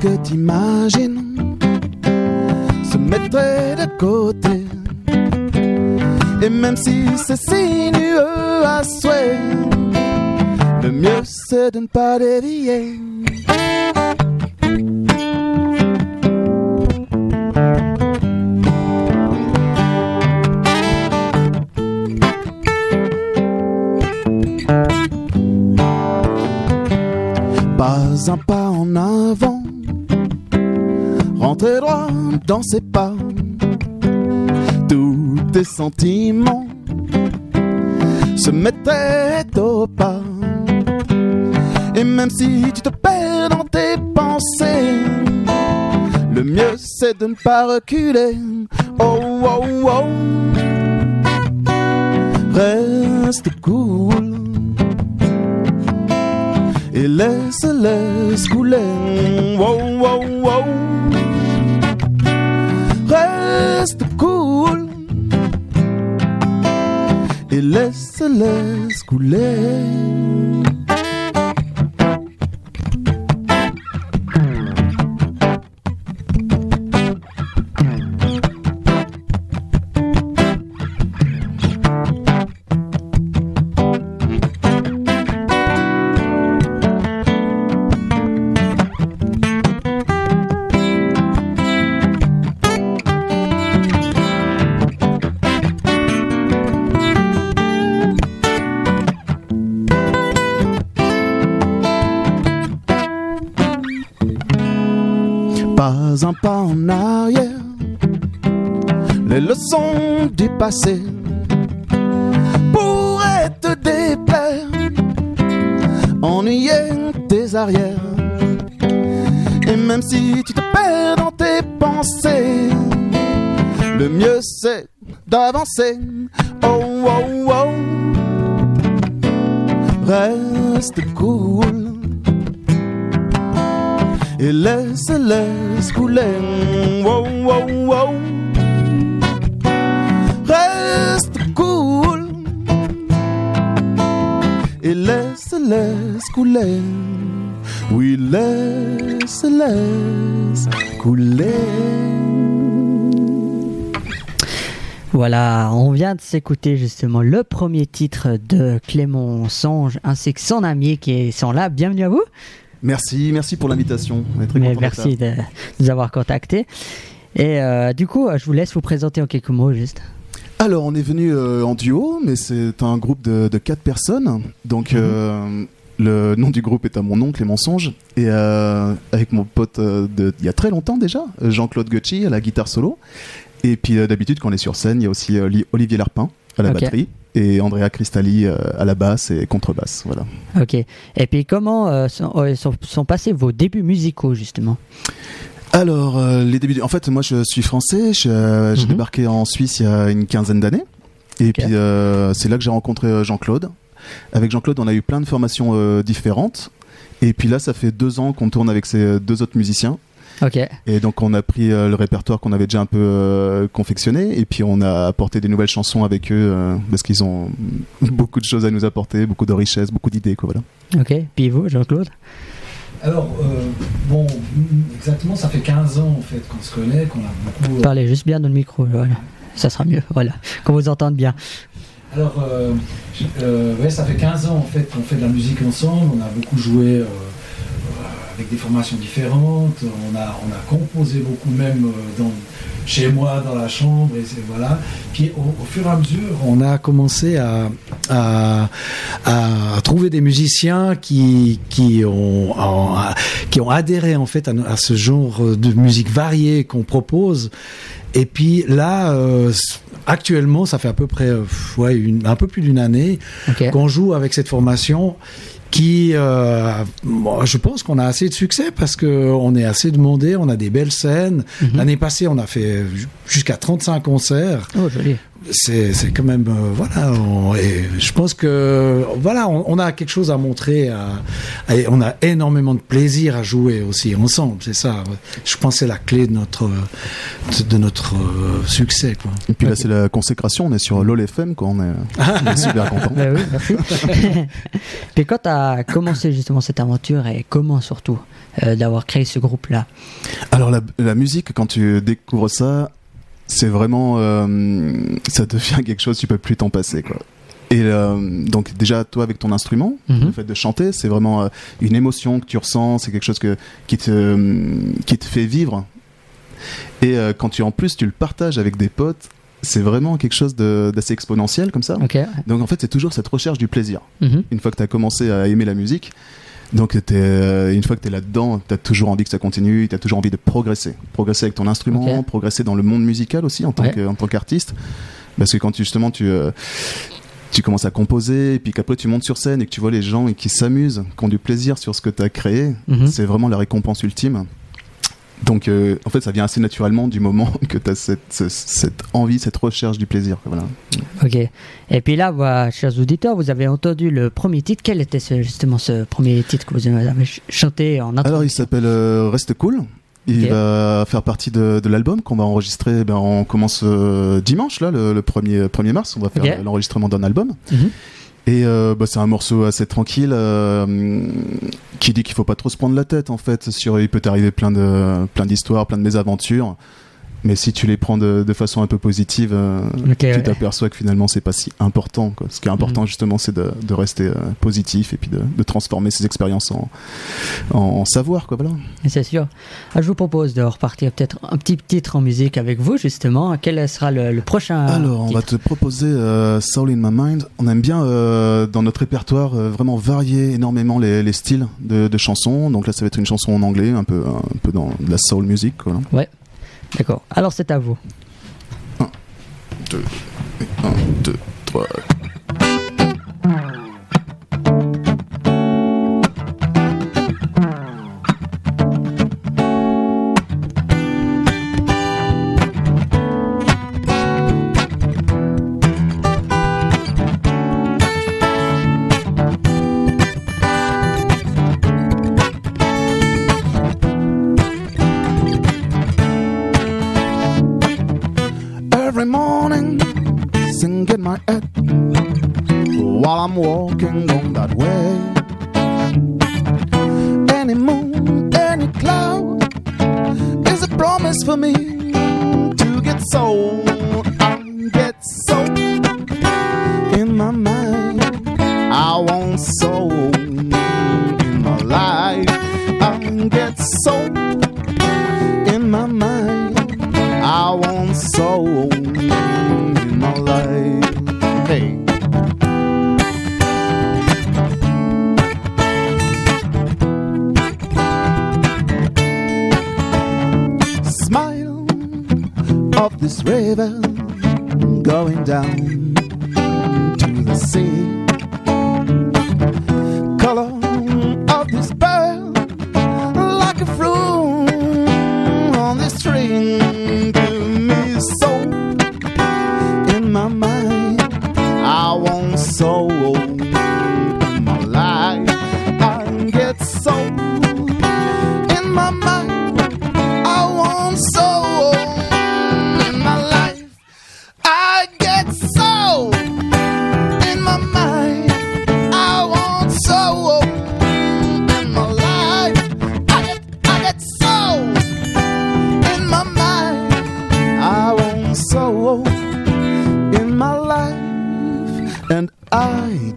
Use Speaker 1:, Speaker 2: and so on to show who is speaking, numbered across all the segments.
Speaker 1: que t'imagines se mettrait de côté. Et même si c'est sinueux à souhait, le mieux c'est de ne pas dévier. Rentrez droit dans ses pas. Tous tes sentiments se mettraient au pas. Et même si tu te perds dans tes pensées, le mieux c'est de ne pas reculer. Oh, oh, oh. Reste cool et laisse laisse couler. Oh, oh, oh. Reste cool et laisse laisse couler. Un pas en arrière, les leçons du passé pourraient te déplaire, ennuyer tes arrières. Et même si tu te perds dans tes pensées, le mieux c'est d'avancer. Oh, oh, oh. Reste cool et laisse, laisse couler. Wow, wow, wow. Reste cool et laisse, laisse couler. Oui, laisse, laisse couler.
Speaker 2: Voilà, on vient de s'écouter justement le premier titre de Clément Songe ainsi que son ami qui sont là. Bienvenue à vous.
Speaker 1: Merci, merci pour l'invitation. On est très
Speaker 2: Mais
Speaker 1: content d'être
Speaker 2: merci de nous avoir contactés. Et euh, du coup, je vous laisse vous présenter en quelques mots juste.
Speaker 1: Alors, on est venu euh, en duo, mais c'est un groupe de, de quatre personnes. Donc, euh, le nom du groupe est à mon oncle, les mensonges. Et euh, avec mon pote euh, de- il y a très longtemps déjà, Jean-Claude Gucci à la guitare solo. Et puis, euh, d'habitude, quand on est sur scène, il y a aussi euh, Li- Olivier Larpin à la batterie et Andrea Cristalli euh, à la basse et contrebasse. Voilà.
Speaker 2: Ok. Et puis, comment euh, sont, euh, sont, sont passés vos débuts musicaux justement?
Speaker 1: Alors, euh, les débuts. En fait, moi, je suis français. euh, J'ai
Speaker 2: Mhm.
Speaker 1: débarqué en Suisse il y a une quinzaine d'années. Et puis, euh, c'est là que j'ai rencontré Jean-Claude. Avec Jean-Claude, on a eu plein de formations différentes. Et puis là, ça fait deux ans qu'on tourne avec ces deux autres musiciens. Et donc, on a pris euh, le répertoire qu'on avait déjà un peu euh, confectionné. Et puis, on a apporté des nouvelles chansons avec eux euh, parce qu'ils ont beaucoup de choses à nous apporter, beaucoup de richesses, beaucoup d'idées. Quoi, voilà.
Speaker 2: Ok. Puis vous, Jean-Claude?
Speaker 3: Alors, euh, bon, mm, exactement, ça fait 15 ans en fait qu'on se connaît, qu'on a beaucoup. euh,
Speaker 2: Parlez juste bien dans le micro. Voilà. Ça sera mieux. Voilà. Qu'on vous entende bien.
Speaker 3: Alors, euh, euh, ouais, ça fait 15 ans en fait qu'on fait de la musique ensemble. On a beaucoup joué avec des formations différentes. On a, on a composé beaucoup même euh, dans, chez moi, dans la chambre. Et c'est- voilà. Puis au, au fur et à mesure, on a commencé à, à, à trouver des musiciens qui, qui, ont, qui ont adhéré en fait à, ce genre de musique variée qu'on propose. Et puis là, euh, actuellement, ça fait à peu près euh, ouais, une, un peu plus d'une année qu'on joue avec cette formation qui, euh, je pense qu'on a assez de succès parce que on est assez demandé, on a des belles scènes.
Speaker 2: Mhm.
Speaker 3: L'année passée, on a fait ju- jusqu'à 35 concerts.
Speaker 2: Oh, joli.
Speaker 4: C'est c'est quand même euh, voilà on- et je pense que voilà on, on a quelque chose à montrer à- et on a énormément de plaisir à jouer aussi ensemble c'est ça je pense que c'est la clé de notre de, de notre euh, succès quoi
Speaker 1: Et puis là, c'est la consécration. On est sur LOL FM, quoi. On est, on est super content.
Speaker 2: Ben oui, merci. Puis quand tu as commencé justement cette aventure et comment surtout euh, d'avoir créé ce groupe-là?
Speaker 1: Alors la, la musique, quand tu découvres ça, c'est vraiment, euh, ça devient quelque chose, tu peux plus t'en passer, quoi. Et euh, donc déjà toi avec ton instrument,
Speaker 2: Mhm.
Speaker 1: le fait de chanter, c'est vraiment euh, une émotion que tu ressens, c'est quelque chose que qui te qui te fait vivre. Et quand tu en plus tu le partages avec des potes, c'est vraiment quelque chose d'assez exponentiel comme ça. Donc en fait c'est toujours cette recherche du plaisir.
Speaker 2: Mhm.
Speaker 1: Une fois que tu as commencé à aimer la musique, donc t'es, euh, une fois que tu es là-dedans, tu as toujours envie que ça continue, tu as toujours envie de progresser. Progresser avec ton instrument, progresser dans le monde musical aussi en tant
Speaker 2: Ouais.
Speaker 1: que- en tant qu'artiste. Parce que quand tu, justement tu, euh, tu commences à composer, et puis qu'après tu montes sur scène et que tu vois les gens qui s'amusent, qui ont du plaisir sur ce que tu as créé,
Speaker 2: Mhm.
Speaker 1: c'est vraiment la récompense ultime. Donc euh, en fait ça vient assez naturellement du moment que tu as cette, ce- cette envie, cette recherche du plaisir. Voilà.
Speaker 2: Ok. Et puis là, voilà, chers auditeurs, vous avez entendu le premier titre. Quel était ce- justement ce premier titre que vous avez ch- chanté en
Speaker 1: Alors il s'appelle euh, Reste Cool. Il va faire partie de, de l'album qu'on va enregistrer. Ben, on commence euh, dimanche, là, le, le 1er, 1er mars. On va faire l'enregistrement d'un album.
Speaker 2: Mhm.
Speaker 1: Et euh, bah, c'est un morceau assez tranquille euh, qui dit qu'il faut pas trop se prendre la tête en fait. Sur, il peut t'arriver plein de plein d'histoires, plein de mésaventures. Mais si tu les prends de, de façon un peu positive, euh, tu
Speaker 2: ouais.
Speaker 1: t'aperçois que finalement c'est pas si important. Quoi. Ce qui est important
Speaker 2: Mhm.
Speaker 1: justement, c'est de, de rester euh, positif et puis de, de transformer ces expériences en, en, en savoir. Quoi, voilà.
Speaker 2: C'est sûr. Ah, je vous propose de repartir peut-être un petit titre en musique avec vous, justement. Quel sera le, le prochain
Speaker 1: Alors, on va te proposer euh, Soul in My Mind. On aime bien euh, dans notre répertoire euh, vraiment varier énormément les, les styles de, de chansons. Donc là, ça va être une chanson en anglais, un peu, un peu dans de la soul music. Quoi.
Speaker 2: D'accord. Alors, c'est à vous.
Speaker 1: 1, 2, 3.
Speaker 4: Get so in my mind. I want soul in my life. Hey. Smile of this river going down to the sea.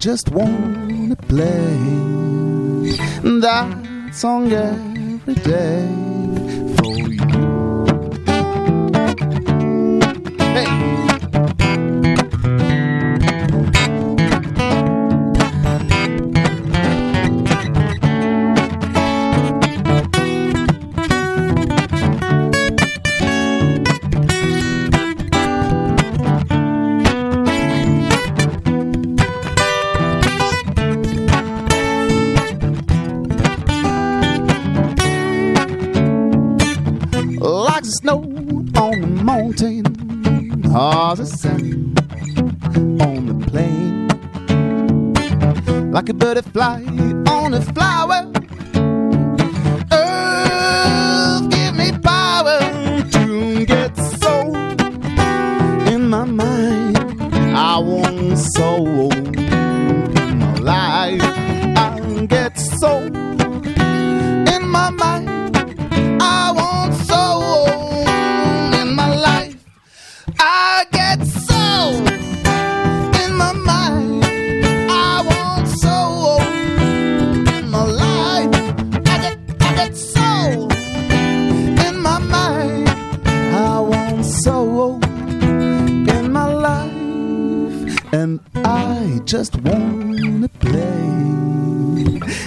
Speaker 4: Just wanna play that song every day road, on the mountain, horses and on the plain. Like a butterfly on a flower,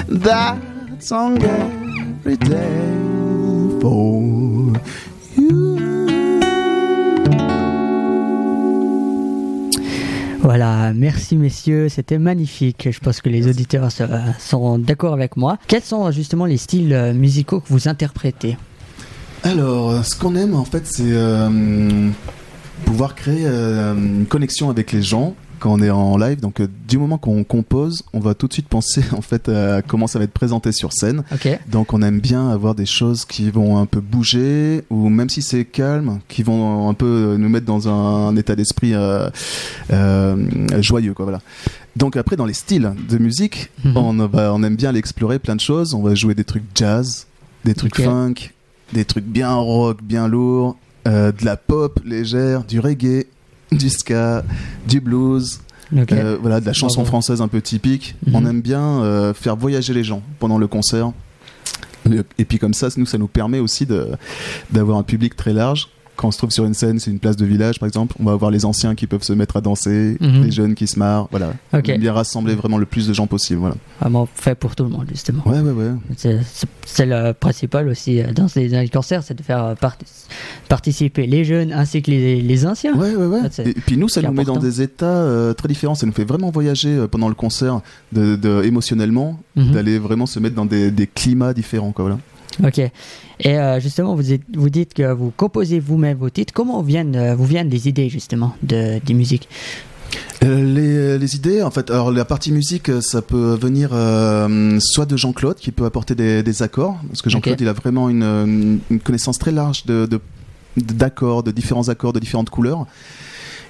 Speaker 4: that song every day for you.
Speaker 2: Voilà, merci messieurs, c'était magnifique. Je pense que les auditeurs se- seront d'accord avec moi. Quels sont justement les styles euh, musicaux que vous interprétez?
Speaker 1: Alors, ce qu'on aime en fait, c'est euh, pouvoir créer euh, une connexion avec les gens quand on est en live. Donc, euh, du moment qu'on compose, on va tout de suite penser en fait à comment ça va être présenté sur scène. Donc, on aime bien avoir des choses qui vont un peu bouger, ou même si c'est calme, qui vont un peu nous mettre dans un, un état d'esprit euh, euh, joyeux, quoi. Voilà. Donc après, dans les styles de musique,
Speaker 2: Mhm.
Speaker 1: on, va, on aime bien aller explorer plein de choses. On va jouer des trucs jazz, des trucs funk, des trucs bien rock, bien lourds, euh, de la pop légère, du reggae, du ska, du blues, euh, voilà, de la chanson française un peu typique.
Speaker 2: Mhm.
Speaker 1: On aime bien euh, faire voyager les gens pendant le concert. Et puis comme ça, nous, ça nous permet aussi d'avoir un public très large. Quand on se trouve sur une scène, c'est une place de village par exemple, on va avoir les anciens qui peuvent se mettre à danser,
Speaker 2: Mhm.
Speaker 1: les jeunes qui se marrent, voilà.
Speaker 2: Ok.
Speaker 1: On bien rassembler vraiment le plus de gens possible, voilà.
Speaker 2: Vraiment fait pour tout le monde justement.
Speaker 1: Ouais, ouais, ouais.
Speaker 2: C'est- le principal aussi euh, dans les, dans les concerts, c'est de faire euh, part- participer les jeunes ainsi que les, les anciens.
Speaker 1: Ouais, ouais, ouais.
Speaker 2: Ça,
Speaker 1: Et puis nous, ça nous met dans des états euh, très différents. Ça nous fait vraiment voyager euh, pendant le concert, de, de- émotionnellement,
Speaker 2: Mhm.
Speaker 1: d'aller vraiment se mettre dans des, des climats différents, quoi. Voilà.
Speaker 2: Ok. Et euh, justement, vous, êtes- vous dites que vous composez vous-même vos titres. Comment viennent, euh, vous viennent les idées justement de, des musiques?
Speaker 1: Euh, les, les idées, en fait, alors la partie musique, ça peut venir euh, soit de Jean-Claude qui peut apporter des, des accords, parce que Jean-Claude il a vraiment une, une- connaissance très large de, de- d'accords, de différents accords, de différentes couleurs.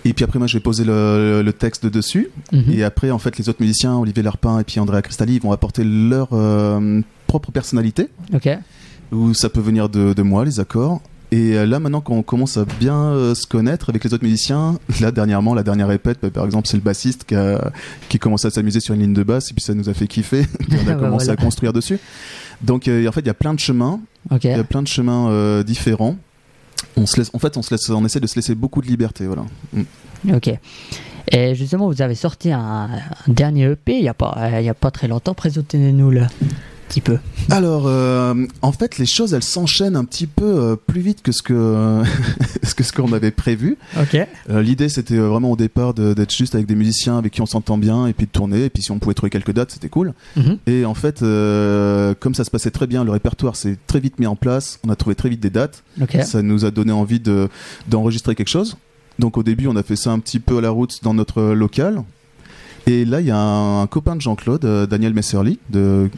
Speaker 1: Et puis après, moi, je vais poser le, le texte dessus.
Speaker 2: Mhm.
Speaker 1: Et après, en fait, les autres musiciens, Olivier Larpin et puis Andrea Cristalli, ils vont apporter leur euh, propre personnalité,
Speaker 2: Ok.
Speaker 1: Où ça peut venir de, de moi, les accords. Et euh, là, maintenant qu'on commence à bien euh, se connaître avec les autres musiciens, là, dernièrement, la dernière répète, bah, par exemple, c'est le bassiste qui a, qui commence à s'amuser sur une ligne de basse, et puis ça nous a fait kiffer, et on a
Speaker 2: Bah,
Speaker 1: commencé
Speaker 2: voilà.
Speaker 1: à construire dessus. Donc, euh, en fait, il y a plein de chemins, il y a plein de chemins euh, différents. On se laisse, en fait, on se laisse, on essaie de se laisser beaucoup de liberté, voilà. Mm.
Speaker 2: Ok. Et justement, vous avez sorti un, un dernier EP il n'y a, pas- il y a pas très longtemps. Présentez-nous le petit peu.
Speaker 1: Alors, euh, en fait, les choses, elles s'enchaînent un petit peu euh, plus vite que ce que ce que ce qu'on avait prévu.
Speaker 2: Ok.
Speaker 1: Euh, L'idée, c'était euh, vraiment au départ d'être juste avec des musiciens avec qui on s'entend bien, et puis de tourner. Et puis si on pouvait trouver quelques dates, c'était cool.
Speaker 2: Mhm.
Speaker 1: Et en fait, euh, comme ça se passait très bien, le répertoire s'est très vite mis en place. On a trouvé très vite des dates. Ça nous a donné envie de d'enregistrer quelque chose. Donc au début, on a fait ça un petit peu à la route dans notre local. Et là, il y a un, un copain de Jean-Claude, euh, Daniel Messerly, de,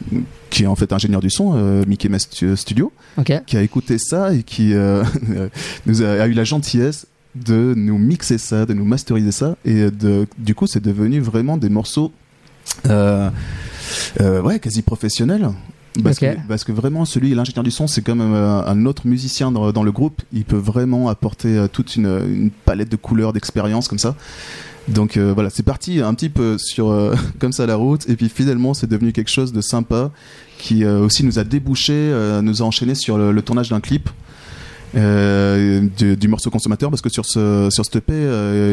Speaker 1: qui est en fait ingénieur du son, euh, Mickey Mess Studio,
Speaker 2: Ok.
Speaker 1: qui a écouté ça et qui euh, nous a, a eu la gentillesse de nous mixer ça, de nous masteriser ça. Et de, du coup, c'est devenu vraiment des morceaux euh, euh, ouais, quasi professionnels. Parce, que, parce que vraiment, celui, l'ingénieur du son, c'est comme euh, un autre musicien dans, dans le groupe. Il peut vraiment apporter euh, toute une, une palette de couleurs, d'expériences comme ça. Donc euh, voilà, c'est parti un petit peu sur euh, comme ça la route, et puis finalement c'est devenu quelque chose de sympa qui euh, aussi nous a débouché, nous a enchaîné sur le, le tournage d'un clip. du, du morceau consommateur parce que sur ce sur ce EP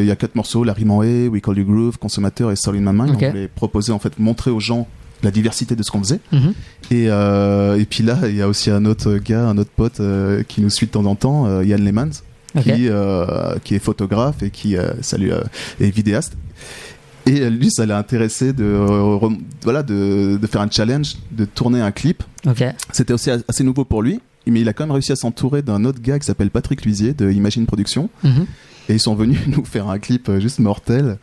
Speaker 1: il y a quatre morceaux La Rime en Haie, We Call You Groove, Consommateur et Soul in My Mind
Speaker 2: Ok.
Speaker 1: on voulait proposer en fait montrer aux gens la diversité de ce qu'on faisait
Speaker 2: Mhm.
Speaker 1: et, euh, et puis là il y a aussi un autre gars un autre pote euh, qui nous suit de temps en temps euh, Yann Lemans Qui, euh, qui est photographe et qui euh, salut, euh, est vidéaste. Et lui, ça l'a intéressé de, voilà, de, de faire un challenge, de tourner un clip. C'était aussi assez nouveau pour lui, mais il a quand même réussi à s'entourer d'un autre gars qui s'appelle Patrick Luisier de Imagine Productions,
Speaker 2: Mhm.
Speaker 1: Et ils sont venus nous faire un clip juste mortel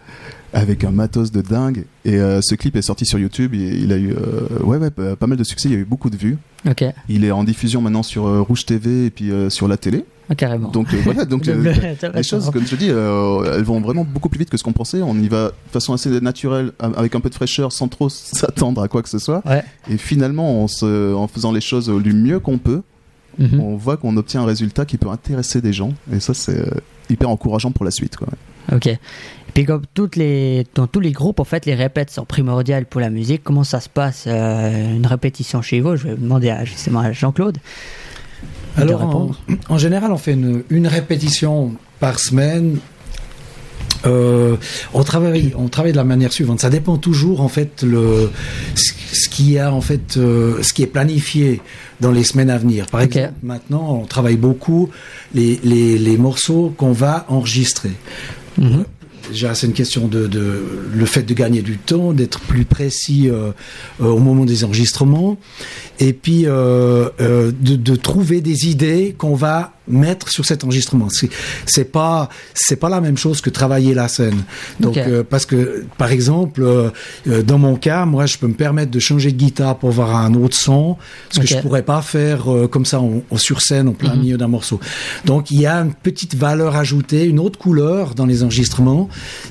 Speaker 1: avec un matos de dingue. Et euh, ce clip est sorti sur YouTube. Et il a eu euh, ouais, ouais, pas mal de succès. Il y a eu beaucoup de vues.
Speaker 2: Ok,
Speaker 1: Il est en diffusion maintenant sur euh, Rouge TV et puis euh, sur la télé.
Speaker 2: Ah, carrément.
Speaker 1: Donc euh, voilà, donc les choses, comme je dis, elles vont vraiment beaucoup plus vite que ce qu'on pensait. On y va de façon assez naturelle, a- avec un peu de fraîcheur, sans trop s'attendre à quoi que ce soit.
Speaker 2: Ouais.
Speaker 1: Et finalement, en, se- en faisant les choses du mieux qu'on peut,
Speaker 2: Mhm.
Speaker 1: on voit qu'on obtient un résultat qui peut intéresser des gens. Et ça, c'est hyper encourageant pour la suite. Quoi.
Speaker 2: Ok. Puis comme toutes les, dans tous les groupes, en fait, les répètes sont primordiales pour la musique. Comment ça se passe euh, une répétition chez vous? Je vais demander à, justement à Jean-Claude. de
Speaker 3: Alors, en, général, on fait une, une répétition par semaine. Euh, on travaille, on travaille de la manière suivante. Ça dépend toujours en fait le ce ce qui a en fait euh, ce qui est planifié dans les semaines à venir. Par exemple, maintenant, on travaille beaucoup les, les, les morceaux qu'on va enregistrer. Déjà, c'est une question de, le fait de gagner du temps, d'être plus précis euh, euh, au moment des enregistrements, et puis euh, de trouver des idées qu'on va mettre sur cet enregistrement. C'est pas c'est pas la même chose que travailler la scène. Donc euh, parce que par exemple euh, euh, dans mon cas, moi je peux me permettre de changer de guitare pour avoir un autre son, ce que je pourrais pas faire euh, comme ça en, en sur scène en plein
Speaker 2: Mhm.
Speaker 3: milieu d'un morceau. Donc il y a une petite valeur ajoutée, une autre couleur dans les enregistrements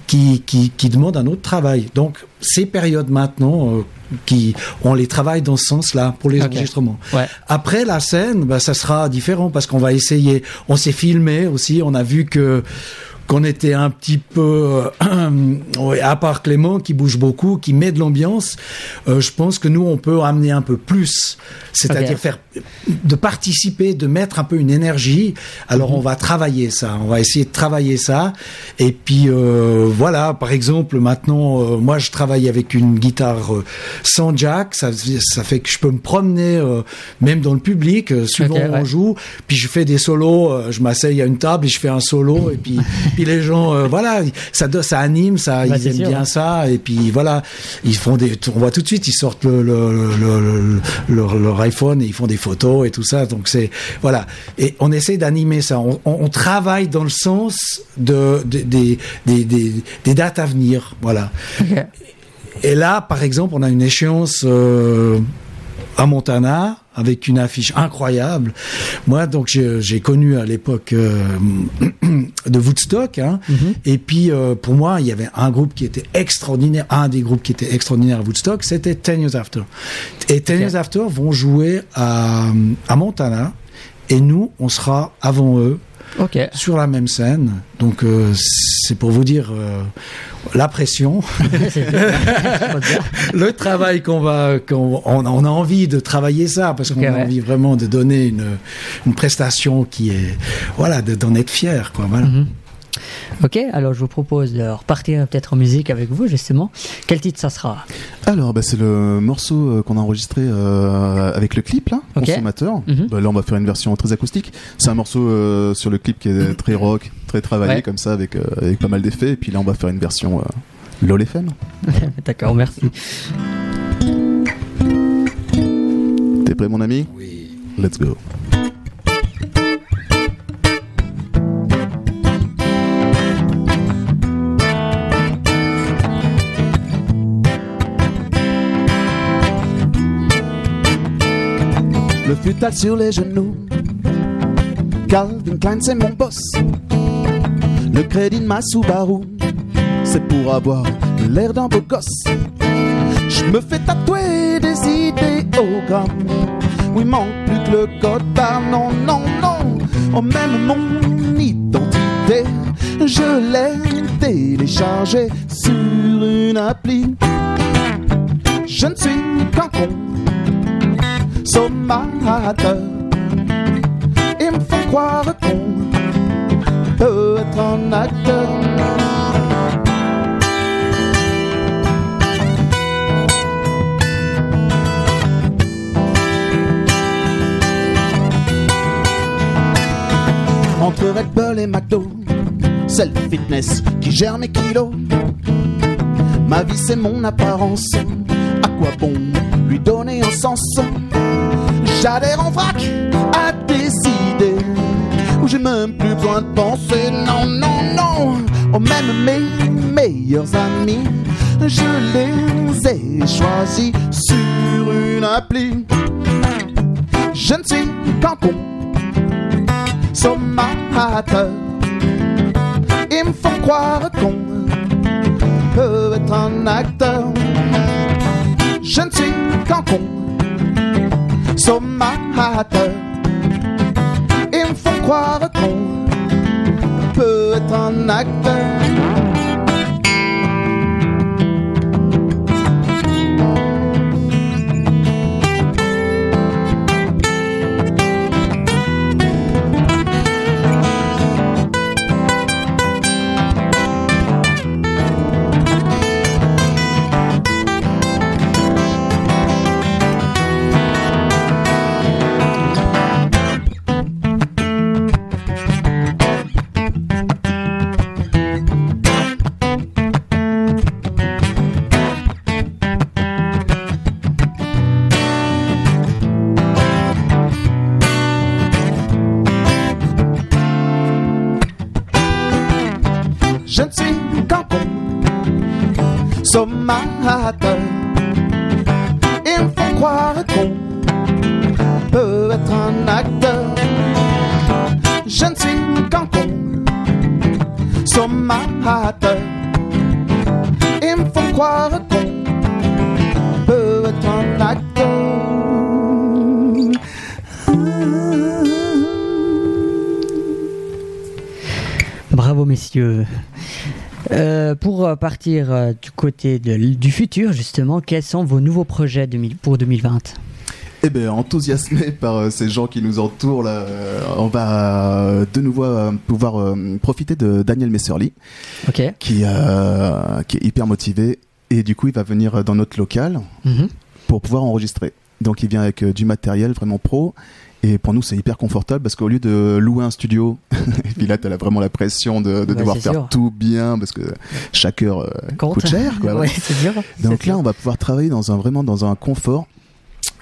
Speaker 3: qui qui, qui demande un autre travail. Donc ces périodes maintenant euh, qui on les travaille dans ce sens-là pour les enregistrements.
Speaker 2: Ouais.
Speaker 3: Après la scène, bah, ça sera différent parce qu'on va essayer. On s'est filmé aussi. On a vu que qu'on était un petit peu, euh, à part Clément qui bouge beaucoup, qui met de l'ambiance. euh, je pense que nous on peut amener un peu plus, c'est-à-dire faire de participer, de mettre un peu une énergie. Alors
Speaker 2: Mhm.
Speaker 3: on va travailler ça. On va essayer de travailler ça. Et puis euh, voilà, par exemple maintenant, euh, moi je travaille avec une guitare euh, sans jack. Ça, ça fait que je peux me promener euh, même dans le public. euh, souvent
Speaker 2: Ok, ouais.
Speaker 3: on joue, puis je fais des solos. je m'asseye à une table et je fais un solo. Et puis, puis les gens, euh, voilà, ça, ça anime, ça,
Speaker 2: Bah,
Speaker 3: ils aiment
Speaker 2: sûr,
Speaker 3: bien
Speaker 2: ouais.
Speaker 3: ça. Et puis voilà, ils font des, on voit tout de suite, ils sortent le, le, le- le- leur, leur iPhone et ils font des photos et tout ça. Donc c'est voilà. Et on essaie d'animer ça. On, on- on travaille dans le sens de, de- des, des, des, des dates à venir. Voilà. Et là, par exemple, on a une échéance euh, à Montana avec une affiche incroyable. Moi, donc, j'ai connu à l'époque euh, de Woodstock. Hein,
Speaker 2: Mhm.
Speaker 3: Et puis, euh, pour moi, il y avait un groupe qui était extraordinaire. Un des groupes qui était extraordinaire à Woodstock, c'était Ten Years After. Et Ten. Years After vont jouer à, à Montana. Et nous, on sera avant eux Sur la même scène. Donc, euh, c'est pour vous dire euh, la pression. Le travail qu'on va, qu'on on, on a envie de travailler ça parce qu'on a
Speaker 2: ouais.
Speaker 3: envie vraiment de donner une, une prestation qui est, voilà, de- d'en être fier, quoi. Voilà.
Speaker 2: Mhm. Ok, alors je vous propose de repartir peut-être en musique avec vous justement. Quel titre ça sera?
Speaker 1: Alors, bah, c'est le morceau euh, qu'on a enregistré euh, avec le clip, là,
Speaker 2: Ok.
Speaker 1: consommateur.
Speaker 2: Mhm.
Speaker 1: Bah, là, on va faire une version très acoustique. C'est un morceau euh, sur le clip qui est très rock, très travaillé
Speaker 2: Ouais.
Speaker 1: comme ça, avec, euh, avec pas mal d'effets. Et puis là, on va faire une version euh, LOL FM.
Speaker 2: D'accord, merci.
Speaker 1: T'es prêt, mon ami?
Speaker 3: Oui.
Speaker 1: Let's go.
Speaker 4: Le futal sur les genoux. Calvin Klein, c'est mon boss. Le crédit de ma Subaru, c'est pour avoir l'air d'un beau gosse. Je me fais tatouer des idéogrammes. Oui, manque plus que le code barre. Non, non, non. Oh, même mon identité, je l'ai téléchargée sur une appli. Je ne suis qu'un con sommateur. Ils me font croire qu'on peut être un acteur. Entre Red Bull et McDo, c'est le fitness qui gère mes kilos. Ma vie c'est mon apparence, à quoi bon lui donner un sens? J'adhère en vrac à des idées, où j'ai même plus besoin de penser. Non, non, non, oh, même mes meilleurs amis, je les ai choisis sur une appli. Je ne suis qu'un con, sommateur. Ils me font croire qu'on peut être un acteur. Je ne suis qu'un con, sommateur. Ils me font croire qu'on peut être un acteur.
Speaker 2: Bravo messieurs. Euh, pour partir euh, du côté de du futur, justement, quels sont vos nouveaux projets 2000 pour 2020
Speaker 1: Eh bien, enthousiasmé par euh, ces gens qui nous entourent, là, euh, on va euh, de nouveau pouvoir profiter de Daniel Messerly, qui, qui est hyper motivé. Et du coup, il va venir dans notre local
Speaker 2: Mhm.
Speaker 1: pour pouvoir enregistrer. Donc, il vient avec du matériel vraiment pro. Et pour nous, c'est hyper confortable parce qu'au lieu de louer un studio, et puis là, tu as vraiment la pression de, de
Speaker 2: Bah,
Speaker 1: devoir faire
Speaker 2: sûr.
Speaker 1: tout bien parce que chaque heure euh, coûte cher. Quoi,
Speaker 2: ouais, c'est dur.
Speaker 1: donc là, on va pouvoir travailler dans un vraiment dans un confort.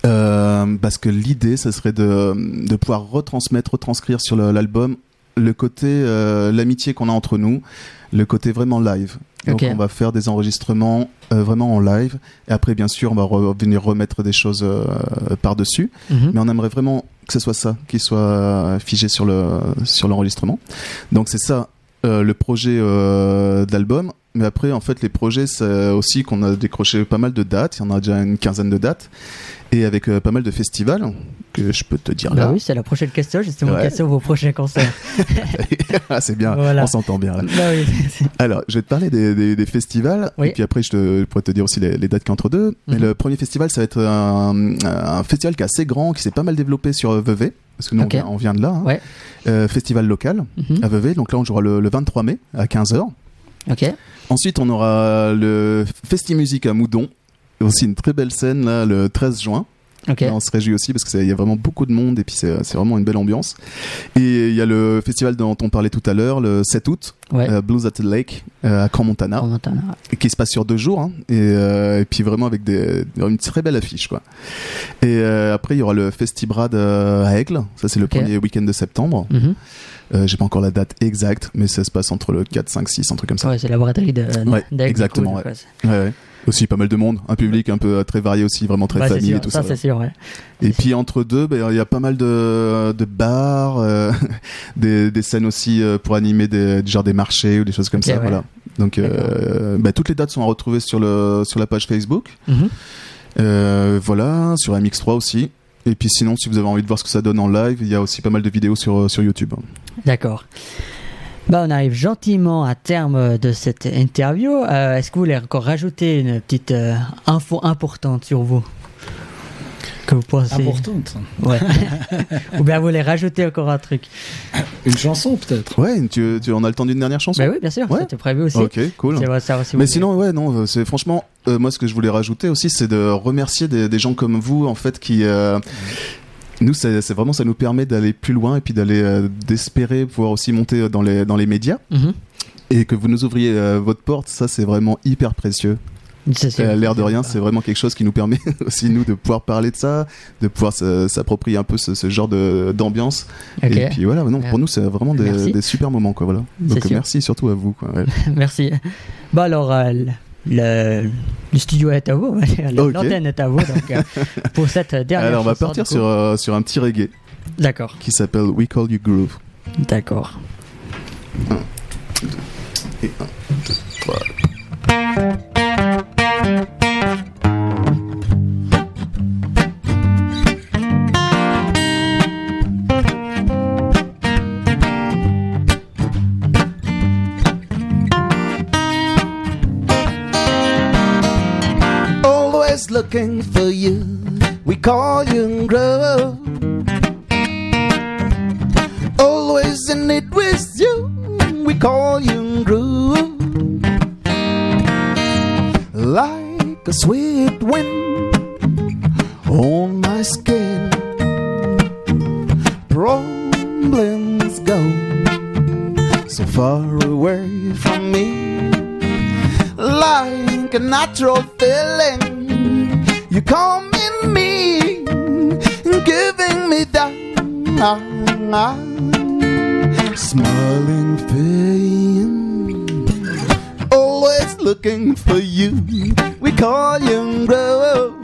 Speaker 1: euh, parce que l'idée, ce serait de, de pouvoir retransmettre, retranscrire sur l'album le côté, euh, l'amitié qu'on a entre nous, le côté vraiment live. Donc on va faire des enregistrements euh, vraiment en live. Et après, bien sûr, on va re- venir remettre des choses euh, par-dessus.
Speaker 2: Mhm.
Speaker 1: Mais on aimerait vraiment que ce soit ça, qui soit euh, figé sur le sur l'enregistrement. Donc c'est ça euh, le projet euh, d'album. Mais après, en fait, les projets, c'est aussi qu'on a décroché pas mal de dates. Il y en a déjà une quinzaine de dates. Et avec euh, pas mal de festivals que je peux te dire
Speaker 2: Bah
Speaker 1: là.
Speaker 2: oui, c'est la prochaine question, justement.
Speaker 1: Ouais.
Speaker 2: Quels sont vos prochains concerts
Speaker 1: Ah, c'est bien,
Speaker 2: Voilà.
Speaker 1: on s'entend bien là.
Speaker 2: Bah oui,
Speaker 1: Alors, je vais te parler des, des- des festivals,
Speaker 2: Oui.
Speaker 1: et puis après, je, te, je pourrais te dire aussi les, les dates qu'il y a entre deux. Mais
Speaker 2: Mhm.
Speaker 1: le premier festival, ça va être un, un festival qui est assez grand, qui s'est pas mal développé sur Vevey, parce que nous, on, vient, on vient de là. hein.
Speaker 2: Ouais.
Speaker 1: Euh, festival local
Speaker 2: Mhm.
Speaker 1: à Vevey, donc là, on jouera le, le 23 mai à 15h.
Speaker 2: Ok.
Speaker 1: Ensuite, on aura le Festi Musique à Moudon, aussi une très belle scène, là, le 13 juin.
Speaker 2: Ok.
Speaker 1: Là, on se réjouit aussi parce qu'il y a vraiment beaucoup de monde et puis c'est vraiment une belle ambiance. Et il y a le festival dont on parlait tout à l'heure, le 7 août,
Speaker 2: Ouais.
Speaker 1: euh, Blues at the Lake euh, à Camp Montana,
Speaker 2: Montana.
Speaker 1: qui se passe sur deux jours hein, et, euh, et puis vraiment avec des, une très belle affiche quoi. Et après il y aura le Festibrad à Aigle, ça c'est le premier week-end de septembre.
Speaker 2: Mhm.
Speaker 1: Euh, J'ai pas encore la date exacte, mais ça se passe entre le 4, 5, 6, un truc comme ça.
Speaker 2: Ouais, c'est la braderie de.
Speaker 1: Ouais, exactement,
Speaker 2: coup,
Speaker 1: ouais.
Speaker 2: quoi.
Speaker 1: Ouais, ouais. Aussi pas mal de monde, un public un peu euh, très varié aussi, vraiment très
Speaker 2: Bah, c'est
Speaker 1: famille
Speaker 2: sûr,
Speaker 1: et tout
Speaker 2: ça,
Speaker 1: ça.
Speaker 2: c'est sûr, ouais.
Speaker 1: Et puis entre deux, ben, il y a pas mal de, de bars, euh, des, des scènes aussi pour animer des, genre des marchés ou des choses comme ça.
Speaker 2: ouais.
Speaker 1: Voilà. Donc euh, ben, toutes les dates sont à retrouver sur, le, sur la page Facebook.
Speaker 2: Mhm.
Speaker 1: Euh, voilà, sur MX3 aussi. Et puis sinon, si vous avez envie de voir ce que ça donne en live, il y a aussi pas mal de vidéos sur, sur YouTube.
Speaker 2: D'accord. Bah, on arrive gentiment à terme de cette interview. Euh, Est-ce que vous voulez encore rajouter une petite euh, info importante sur vous? Que vous pensez?
Speaker 3: Importante.
Speaker 2: Ouais. Ou bien vous voulez rajouter encore un truc?
Speaker 3: Une chanson peut-être.
Speaker 1: Ouais, tu, tu en as le temps d'une dernière chanson
Speaker 2: Bah oui, bien sûr,
Speaker 1: Ouais.
Speaker 2: c'était prévu aussi.
Speaker 1: Ok, cool.
Speaker 2: Si vous
Speaker 1: Mais
Speaker 2: voulez.
Speaker 1: sinon, ouais, non, euh, c'est franchement, euh, moi, ce que je voulais rajouter aussi, c'est de remercier des, des gens comme vous, en fait, qui, euh, nous, c'est vraiment, ça nous permet d'aller plus loin et puis d'aller, euh, d'espérer pouvoir aussi monter dans les, dans les médias
Speaker 2: Mhm.
Speaker 1: et que vous nous ouvriez votre porte, ça, c'est vraiment hyper précieux.
Speaker 5: L'air de rien, c'est vraiment quelque chose qui nous permet aussi nous de pouvoir parler de ça, de pouvoir s'approprier un peu ce, ce genre d'ambiance.
Speaker 2: Ok.
Speaker 5: Et puis voilà, non, pour nous c'est vraiment des, super moments quoi. Voilà. Donc merci surtout à vous. Quoi, ouais.
Speaker 2: Merci. Bon alors, euh, le, le, studio est à vous, l'antenne okay. est à vous. Donc, euh, pour cette dernière.
Speaker 5: Alors, on va partir sur, euh, sur un petit reggae.
Speaker 2: D'accord.
Speaker 5: Qui s'appelle We Call You Groove.
Speaker 2: D'accord.
Speaker 5: 1, 2 et 1,
Speaker 1: 2, 3. Looking for smiling pain. Always looking for you. We call you grow.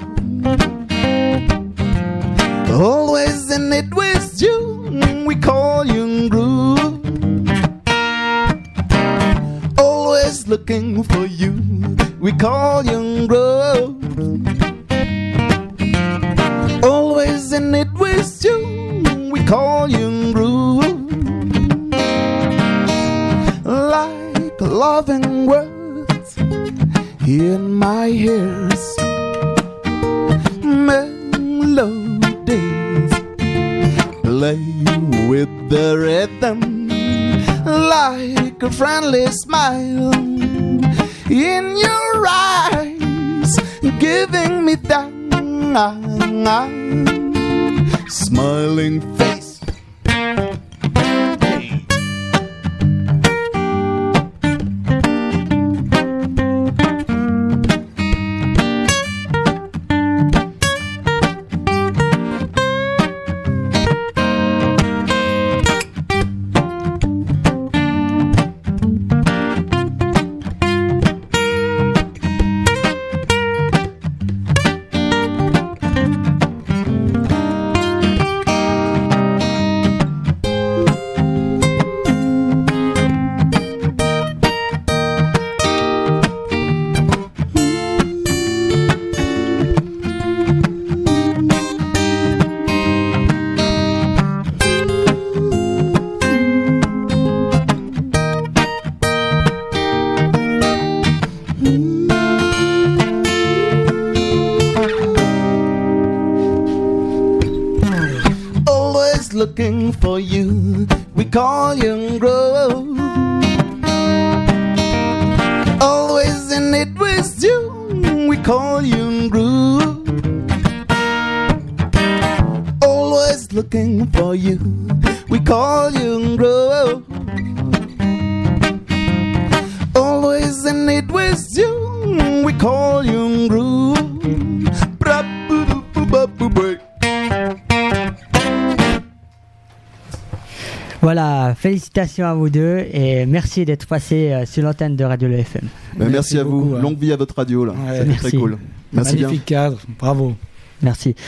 Speaker 1: Always in it with you. We call you groove always looking for you. We call you grow. Loving words in my ears. Melodies play with the rhythm like a friendly smile in your eyes, giving me that smiling face. For you. We call you grow. Always in it with you. We call you groove. Always looking for you. We call you grow. Always in it with
Speaker 2: félicitations à vous deux et merci d'être passé euh, sur l'antenne de Radio Le FM.
Speaker 5: Ben, merci,
Speaker 3: Merci
Speaker 5: à vous.
Speaker 3: beaucoup, hein.
Speaker 5: Longue vie à votre radio là.
Speaker 3: Ouais.
Speaker 5: Très
Speaker 2: Merci.
Speaker 5: cool. Merci bien.
Speaker 3: Magnifique cadre, bravo.
Speaker 2: Merci.